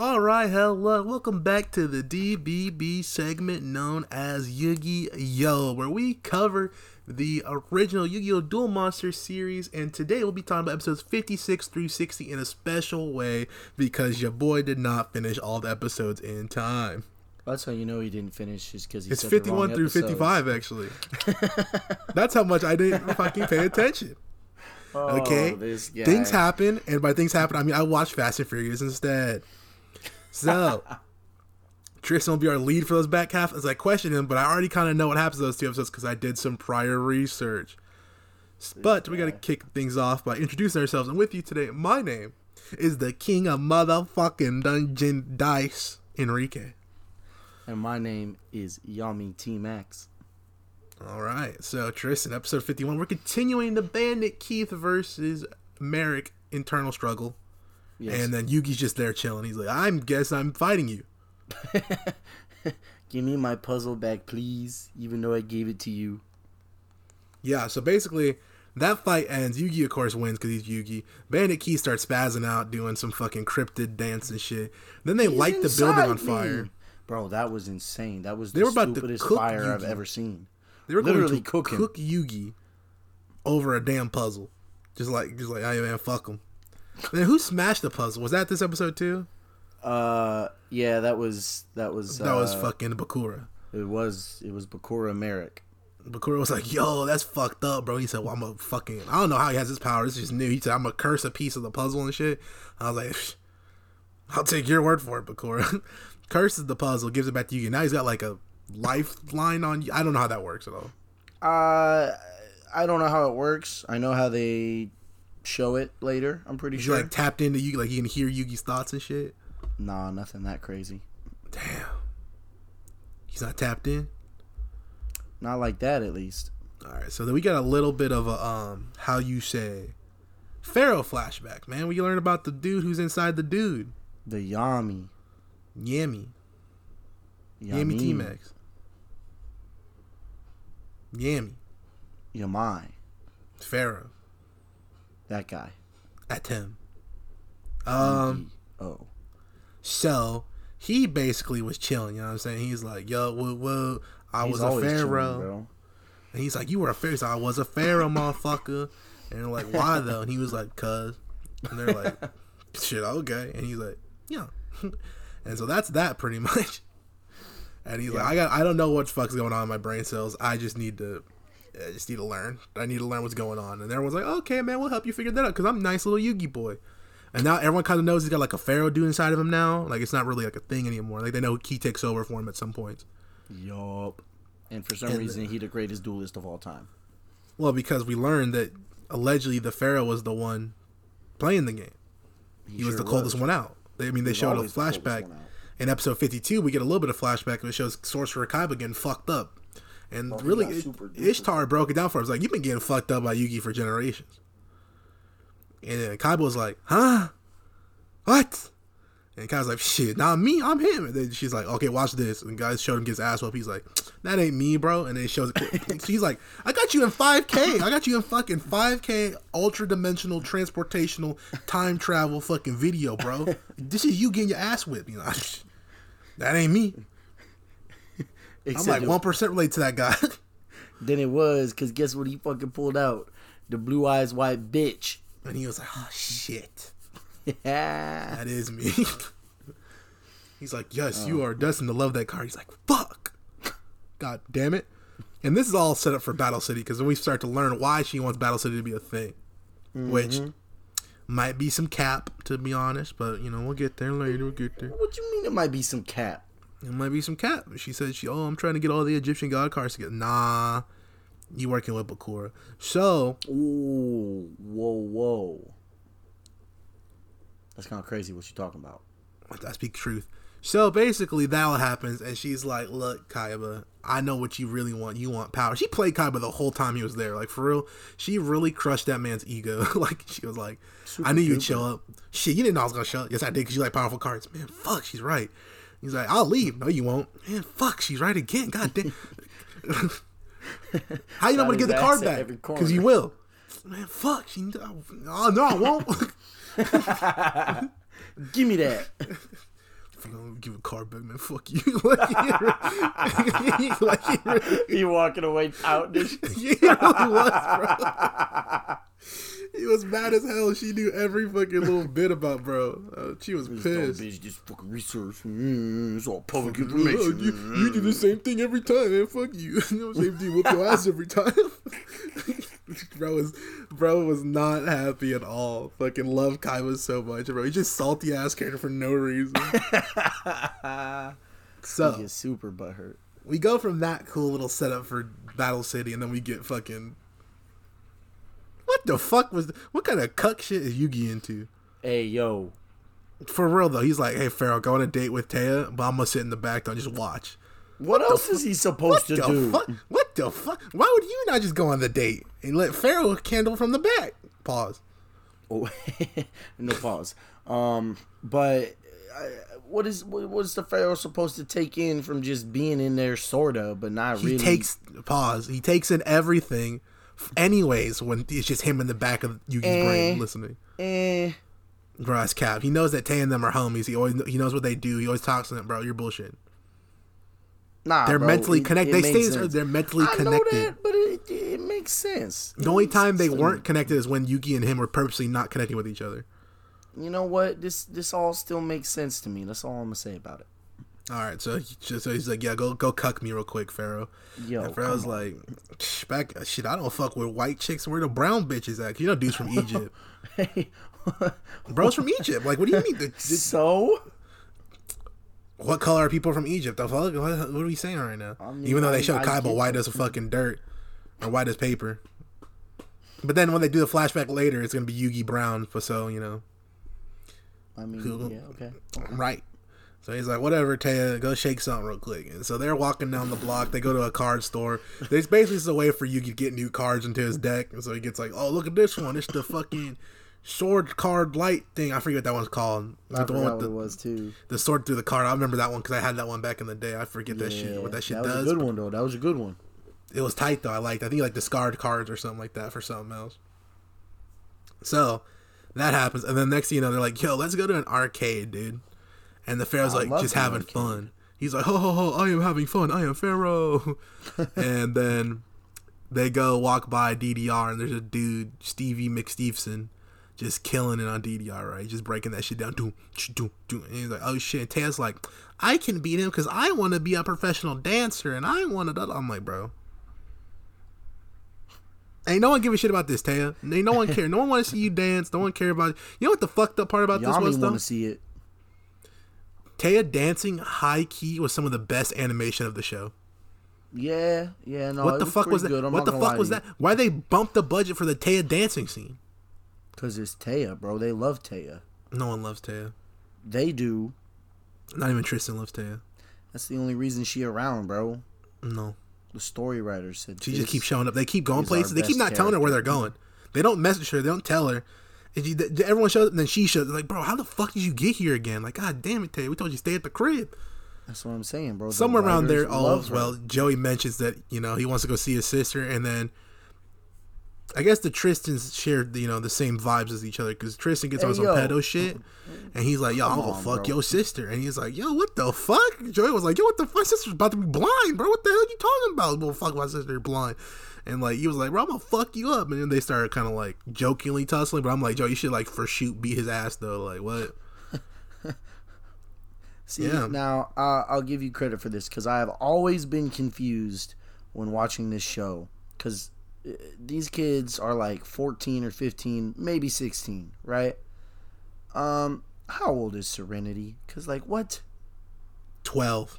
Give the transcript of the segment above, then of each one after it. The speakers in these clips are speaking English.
All right, hello, welcome back to the DBB segment known as Yu-Gi Yo, where we cover the original Yu-Gi-Oh! Duel Monsters series, and today we'll be talking about episodes 56 through 60 in a special way because your boy did not finish all the episodes in time. That's how you know he didn't finish, just because It's said the 51 wrong through episodes. 55, actually. That's how much I didn't fucking pay attention. Oh, Okay, things happen, and by things happen, I mean I watched Fast and Furious instead. So Tristan will be our lead for those back half as I question him, but I already kind of know what happens to those two episodes because I did some prior research. But we got to kick things off by introducing ourselves, and with you today, my name is the King of Motherfucking Dungeon Dice, Enrique. And my name is Yami T Max. All right, so Tristan, episode fifty-one, we're continuing the Bandit Keith versus Marik internal struggle. Yes. And then Yugi's just there chilling. He's like, "I'm guess I'm fighting you." Give me my puzzle back, please. Even though I gave it to you. Yeah. So basically, that fight ends. Yugi, of course, wins because he's Yugi. Bandit Keith starts spazzing out, doing some fucking cryptid dance and shit. Then they He's light the building on inside me. fire. Bro, that was insane. That was They the were about to stupidest cook fire I've ever seen. They were Literally going to cook cook Yugi over a damn puzzle. Just like, just like, hey man, fuck him. Then who smashed the puzzle? Was that this episode too? Uh, yeah, that was that was That was uh, fucking Bakura. It was it was Bakura Marik. Bakura was like, "Yo, that's fucked up, bro." He said, "Well, I'm a fucking. I don't know how he has his power. This is just new." He said, "I'm gonna curse a piece of the puzzle and shit." I was like, "I'll take your word for it, Bakura." Curses the puzzle, gives it back to you. Now he's got like a lifeline on you. I don't know how that works at all. Uh, I don't know how it works. I know how they show it later. I'm pretty He's sure. like tapped into you, like you can hear Yugi's thoughts and shit. nah, nothing that crazy. Damn, he's not tapped in. Not like that, at least. All right, so then we got a little bit of a um, how you say, Pharaoh flashback, man. We learn about the dude who's inside the dude, The Yami. Yami. Yami Yami. T Max. Yami. Yamai. Pharaoh. That guy. At him. Um, oh. so he basically was chilling, you know what I'm saying? He's like, yo, whoa, whoa, I He's was a always chilling, pharaoh. and he's like, You were a pharaoh. Like, I was a pharaoh, motherfucker. And they're like, Why though? And he was like, Cuz. And they're like, Shit, okay. And he's like, Yeah. and so that's that pretty much. And he's like, I got I don't know what the fuck's going on in my brain cells. I just need to I just need to learn. I need to learn what's going on. And everyone's like, okay, man, we'll help you figure that out because I'm a nice little Yugi boy. And now everyone kind of knows he's got like a pharaoh dude inside of him now. Like it's not really like a thing anymore. Like they know he takes over for him at some point. Yup. And for some And- reason, he the greatest duelist of all time. Well, because we learned that allegedly the pharaoh was the one playing the game. He, was sure the coldest one out. They, I mean, they showed a always the flashback in episode 52. We get a little bit of flashback and it shows Sorcerer Kaiba getting fucked up. And he really, it- Ishtar broke it down for us. Like, you've been getting fucked up by Yugi for generations. And then Kaiba was like, huh? What? And Kaiba's like, shit, not me, I'm him. And then she's like, okay, watch this. And guys showed him his ass up. He's like, that ain't me, bro. And then he shows She's like, I got you in 5K. I got you in fucking 5K ultra dimensional transportational time travel fucking video, bro. This is you getting your ass whipped. You know, that ain't me. I'm like one percent related to that guy. Then it was, because guess what he fucking pulled out? The blue eyes white bitch. and he was like, oh shit, Yeah. that is me. He's like, yes, you oh. are destined to love that car. He's like, fuck, god damn it. And this is all set up for Battle City because then we start to learn why she wants Battle City to be a thing, which mm-hmm. might be some cap to be honest, but you know we'll get there later. We'll get there. What do you mean it might be some cap? It might be some cap. She said she, oh, I'm trying to get all the Egyptian god cards together. Nah, you working with Bakura. So Ooh, whoa, whoa. That's kind of crazy what you talking about. I speak truth. So basically, that all happens, and she's like, "Look, Kaiba, I know what you really want. You want power." She played Kaiba the whole time he was there, like for real. She really crushed that man's ego. like she was like, "I knew you'd show up." Shit, you didn't know I was gonna show up. Yes, I did, because you like powerful cards. Man, fuck, she's right. He's like, "I'll leave." No, you won't. Man, fuck, she's right again. God damn. How you I'm gonna get the card back? Because you will. Man, fuck. She. Oh no, I won't. Give me that. Give a card back, man. Fuck you. like, he, like, you walking away out this he really was, bro. He was mad as hell. She knew every fucking little bit about bro. Uh, she was pissed. bitch just fucking research. Mm, it's all public Oh, information. you, you do the same thing every time, man. Fuck you. you same thing. Whoop your ass every time. bro was bro was not happy at all. Fucking love Kaiba so much, bro. He's just salty ass character for no reason. so He gets super butthurt. we go from that cool little setup for Battle City, and then we get fucking. What the fuck was? What kind of cuck shit is Yugi into? Hey yo, For real though, he's like, "Hey Pharaoh, go on a date with Téa, but I'm gonna sit in the back though, and just watch." what, else is he supposed to the do? fuck? What the fuck? Why would you not just go on the date and let Pharaoh handle from the back? Pause. Oh, no pause. Um, but uh, what is what, what is the pharaoh supposed to take in from just being in there, sorta, but not He really? takes pause. He takes in everything. Anyways, when it's just him in the back of Yugi's Eh. brain listening. Eh, Grass cap. He knows that Tay and them are homies. He always he knows what they do. He always talks to them, bro. You're bullshit. nah, They're bro, mentally connected. They say sense. they're mentally I know connected. that, but it, it makes sense. It The only time they sense to me. weren't connected is when Yugi and him were purposely not connecting with each other. You know what? This this all still makes sense to me. That's all I'm gonna say about it. All right, so he just so he's like, yeah, go go cuck me real quick, Pharaoh. Yo, and Pharaoh's like, back shit. I don't fuck with white chicks. Where the brown bitches at? You know, dudes from Egypt. Hey, Bros from Egypt. Like, what do you mean? The, the- so what color are people from Egypt? The fuck? What, what are we saying right now? I mean, Even though they show Kaiba white as a fucking dirt or white as paper. But then when they do the flashback later, it's gonna be Yugi Brown. For so you know, I mean, Cool. yeah, okay. right. So he's like, whatever, Téa, go shake something real quick. And so they're walking down the block. They go to a card store. There's basically just a way for you to get new cards into his deck. And so he gets like, oh, look at this one. It's the fucking sword card light thing. I forget what that one's called. I the one what with it the, was too. the sword through the card. I remember that one because I had that one back in the day. I forget that shit. What that shit that does. was a good one though. That was a good one. It was tight though. I liked. I think like discard cards or something like that for something else. So that happens, and then next thing you know, they're like, "Yo, let's go to an arcade, dude." And the Pharaoh's I like, just having fun. He's like, "Ho ho ho! I am having fun. I am Pharaoh." and then they go walk by DDR, and there's a dude, Stevie McSteveson, just killing it on DDR, right? Just breaking that shit down. Doom, ch- doom, doom. And he's like, "Oh shit!" And like, "I can beat him because I want to be a professional dancer, and I want to." I'm like, bro. Ain't no one give a shit about this, Téa. Ain't no one care. No one want to see you dance. No one care about. You know what the fucked up part about this was though? want to see it. Téa dancing high key was some of the best animation of the show. Yeah, yeah. No, what the fuck was that? pretty good, I'm what the fuck was that? Why they bumped the budget for the Téa dancing scene? Because it's Téa, bro. They love Téa. No one loves Téa. They do. Not even Tristan loves Téa. That's the only reason she around, bro. No, The story writers said she just keeps showing up. They keep going places. They keep not telling her where they're going. They don't message her. They don't tell her. And she, th- everyone shows up, and then she shows. They're like, bro, how the fuck did you get here again? Like, god damn it, Téa. We told you stay at the crib. That's what I'm saying, bro. The somewhere around there. writers Oh well, Joey mentions that you know he wants to go see his sister, and then I guess the Tristans share you know the same vibes as each other because Tristan gets Hey, on some yo. pedo shit, and he's like, "Yo, I'm gonna on, fuck bro. your sister," and he's like, "Yo, what the fuck?" Joey was like, "Yo, what the fuck? Sister's about to be blind, bro. What the hell are you talking about? Well, fuck my sister you're blind." And like he was like, "Bro, I'm gonna fuck you up," and then they started kind of like jokingly tussling. But I'm like, "Joe, you should like for shoot beat his ass though." Like what? See, Yeah. now uh, I'll give you credit for this because I have always been confused when watching this show because these kids are like 14 or 15, maybe 16, right? Um, how old is Serenity? Because like what, Twelve.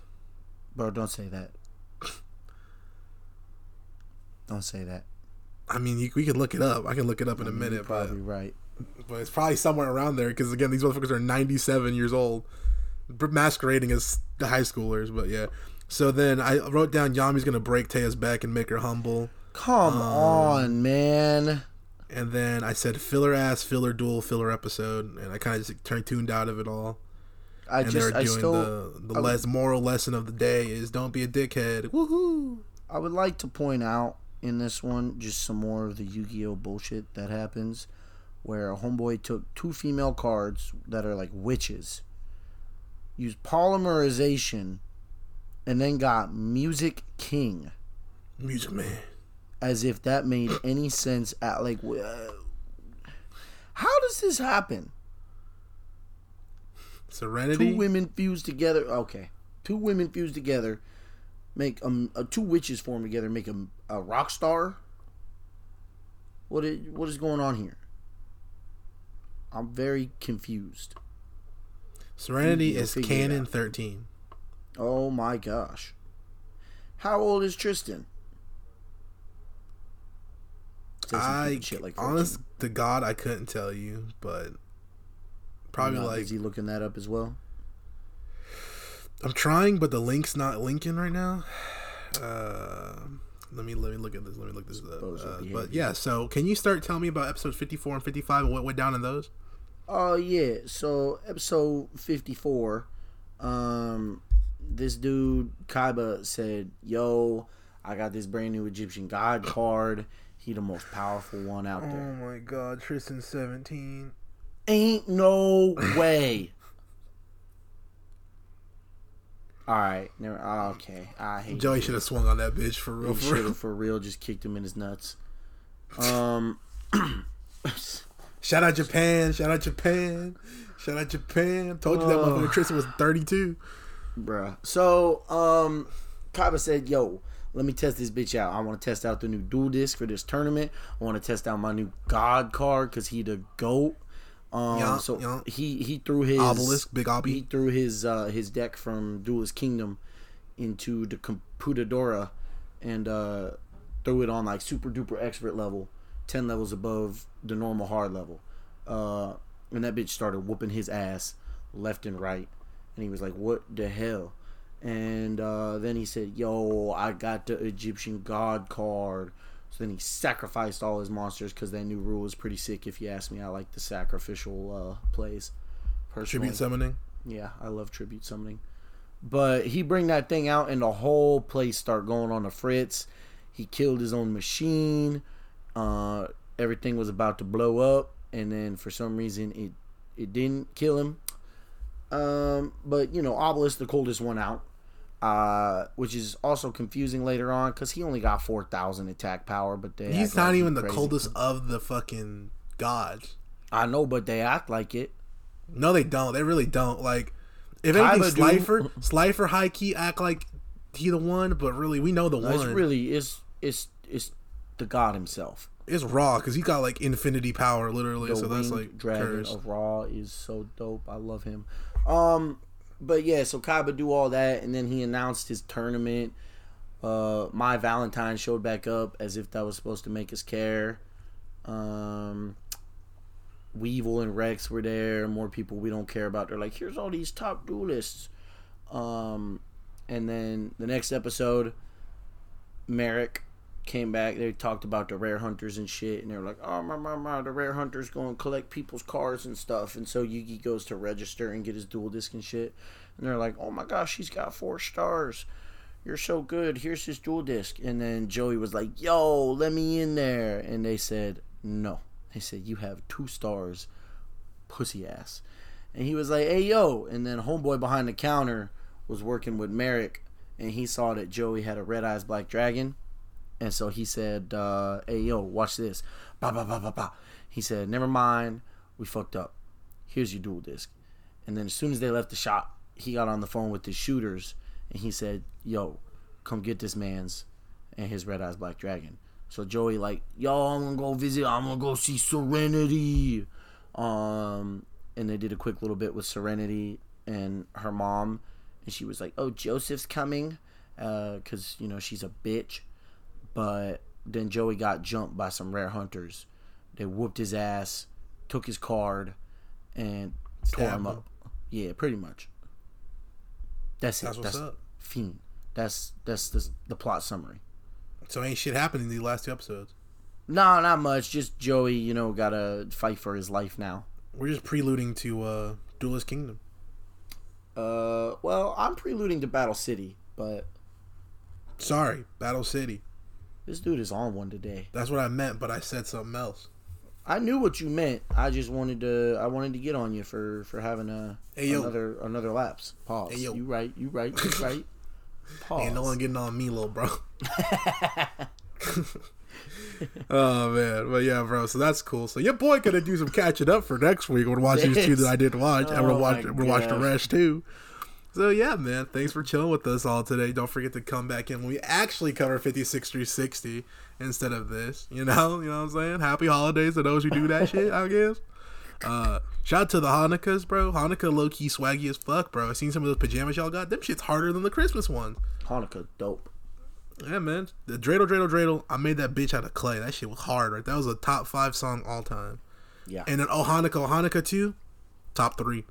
bro? Don't say that. Don't say that. I mean, you, we could look it up. I can look it up in a You're minute, but right. but it's probably somewhere around there because again, these motherfuckers are 97 years old, masquerading as the high schoolers. But yeah. So then I wrote down Yami's gonna break Téa's back and make her humble, Come Um, on, man. and then I said filler ass, filler duel, filler episode, and I kind of just turned tuned out of it all. I And just, they were I doing still, the the I- less moral lesson of the day is don't be a dickhead. Woohoo! I would like to point out in this one just some more of the Yu-Gi-Oh bullshit that happens, where a homeboy took two female cards that are like witches, used polymerization, and then got Music King. Music Man. As if that made any sense. At like, uh, how does this happen? Serenity. Two women fused together. Okay, two women fused together, make um uh, two witches form together, make a, a rock star. What is what is going on here? I'm very confused. Serenity is canon 13. Oh my gosh. How old is Tristan? I shit like honest to God, I couldn't tell you, but probably like busy looking that up as well. I'm trying, but the link's not linking right now. Uh, let me let me look at this. Let me look this up. Uh, but yeah, so can you start telling me about episodes 54 and 55 and what went down in those? Oh yeah, so episode fifty four, um, this dude Kaiba said, "Yo, I got this brand new Egyptian god card. He the most powerful one out there. Oh my God, Tristan 17. Ain't no way." All right, never. oh, okay, I hate Joey should have swung on that bitch for real. For real. for real just kicked him in his nuts. Um, Shout out Japan. Shout out Japan. Shout out Japan. Told you that motherfucker Tristan was 32. bruh. So, um, Kaiba said, "Yo, let me test this bitch out. I want to test out the new duel disk for this tournament. I want to test out my new God card because he the goat. Um, Yeah, so yeah. he he threw his Obelisk, big He threw his uh, his deck from Duelist Kingdom into the computadora and uh, threw it on like super duper expert level, ten levels above the normal hard level. Uh, and that bitch started whooping his ass left and right, and he was like, "What the hell?" And uh, then he said, "Yo, I got the Egyptian God card." So then he sacrificed all his monsters because that new rule is pretty sick. If you ask me, I like the sacrificial uh, plays. Personally. Tribute summoning. Yeah, I love tribute summoning. But he bring that thing out and the whole place start going on the fritz. He killed his own machine. Uh, everything was about to blow up, and then for some reason it it didn't kill him. Um, but you know, Obelisk the coldest one out, uh, which is also confusing later on because he only got four thousand attack power, but they He's not like even the crazy. coldest of the fucking gods. I know, but they act like it. No, they don't. They really don't. Like, if Kaiba anything, do. Slifer, Slifer, high key act like he the one, but really we know the It's one. really it's it's it's the god himself. it's Ra because he got like infinity power, literally. the so that's like dragon cursed. of Ra is so dope. I love him. Um, but yeah, so Kaiba do all that, and then he announced his tournament. Uh, Mai Valentine showed back up as if that was supposed to make us care. Um, Weevil and Rex were there. More people we don't care about. They're like, here's all these top duelists. Um, and then the next episode, Marik came back. They talked about the rare hunters and shit, and they were like, "Oh my my my, the rare hunters go and collect people's cars and stuff." And so Yugi goes to register and get his duel disk and shit, and they're like, "Oh my gosh, he's got four stars. You're so good. Here's his duel disk." And then Joey was like, "Yo, let me in there," and they said, "No." They said, "You have two stars, pussy ass." And he was like, "Hey yo!" And then homeboy behind the counter was working with Marik, and he saw that Joey had a red eyes black dragon. And so he said, uh, "Hey, yo, watch this." Ba ba ba ba ba. He said, "Never mind, we fucked up. Here's your duel disk." And then as soon as they left the shop, he got on the phone with the shooters, and he said, "Yo, come get this man's and his red eyes black dragon." So Joey like, "Yo, I'm gonna go visit. I'm gonna go see Serenity." Um, and they did a quick little bit with Serenity and her mom, and she was like, "Oh, Joseph's coming," because you know she's a bitch but then Joey got jumped by some rare hunters. They whooped his ass, took his card, and tore him him. up. Yeah, pretty much. That's it. That's That's, up. Fiend. That's that's the the plot summary. So ain't shit happening in the last two episodes. No, not much. Just Joey, you know, gotta fight for his life now. We're just preluding to uh Duelist Kingdom. Uh, well, I'm preluding to Battle City, but Sorry, Battle City. This dude is on one today. That's what I meant, but I said something else. I knew what you meant. I just wanted to. I wanted to get on you for for having a Hey, another another lapse. Pause. Hey, yo. You right. You right. You right. Pause. Ain't no one getting on me, little bro. oh man, but yeah, bro. So that's cool. So your boy gonna do some catching up for next week. We're watching these two that I didn't watch, and we'll Oh, watch. We'll watch the rest too. So yeah, man. Thanks for chilling with us all today. Don't forget to come back in when we actually cover 56 through 60 instead of this. You know, you know what I'm saying? Happy holidays to those who do that shit. I guess. Uh, shout out to the Hanukkahs, bro. Hanukkah low key swaggy as fuck, bro. I seen some of those pajamas y'all got. Them shit's harder than the Christmas ones. Hanukkah, dope. Yeah, man. The dreidel, dreidel, dreidel. I made that bitch out of clay. That shit was hard, right? That was a top five song all time. Yeah. And then Oh Hanukkah, Oh Hanukkah 2, top three.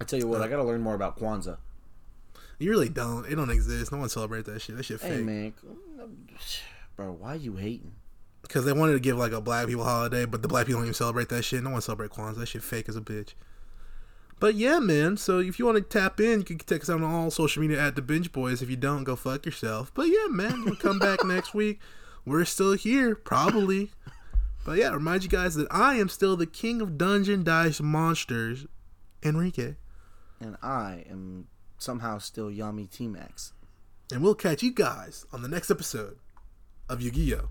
I tell you what, I uh, gotta learn more about Kwanzaa. You really don't. It don't exist. No one celebrate that shit. That shit Hey fake. man, bro, why you hating? Because they wanted to give like a black people holiday, but the black people don't even celebrate that shit. No one celebrate Kwanzaa. That shit fake as a bitch. But yeah, man. So if you want to tap in, you can check us out on all social media at the Binge Boys. If you don't, go fuck yourself. But yeah, man, we'll come back next week. We're still here, probably. But yeah, remind you guys that I am still the king of Dungeon Dice Monsters, Enrique. And I am somehow still Yami T Max. And we'll catch you guys on the next episode of Yu-Gi-Oh!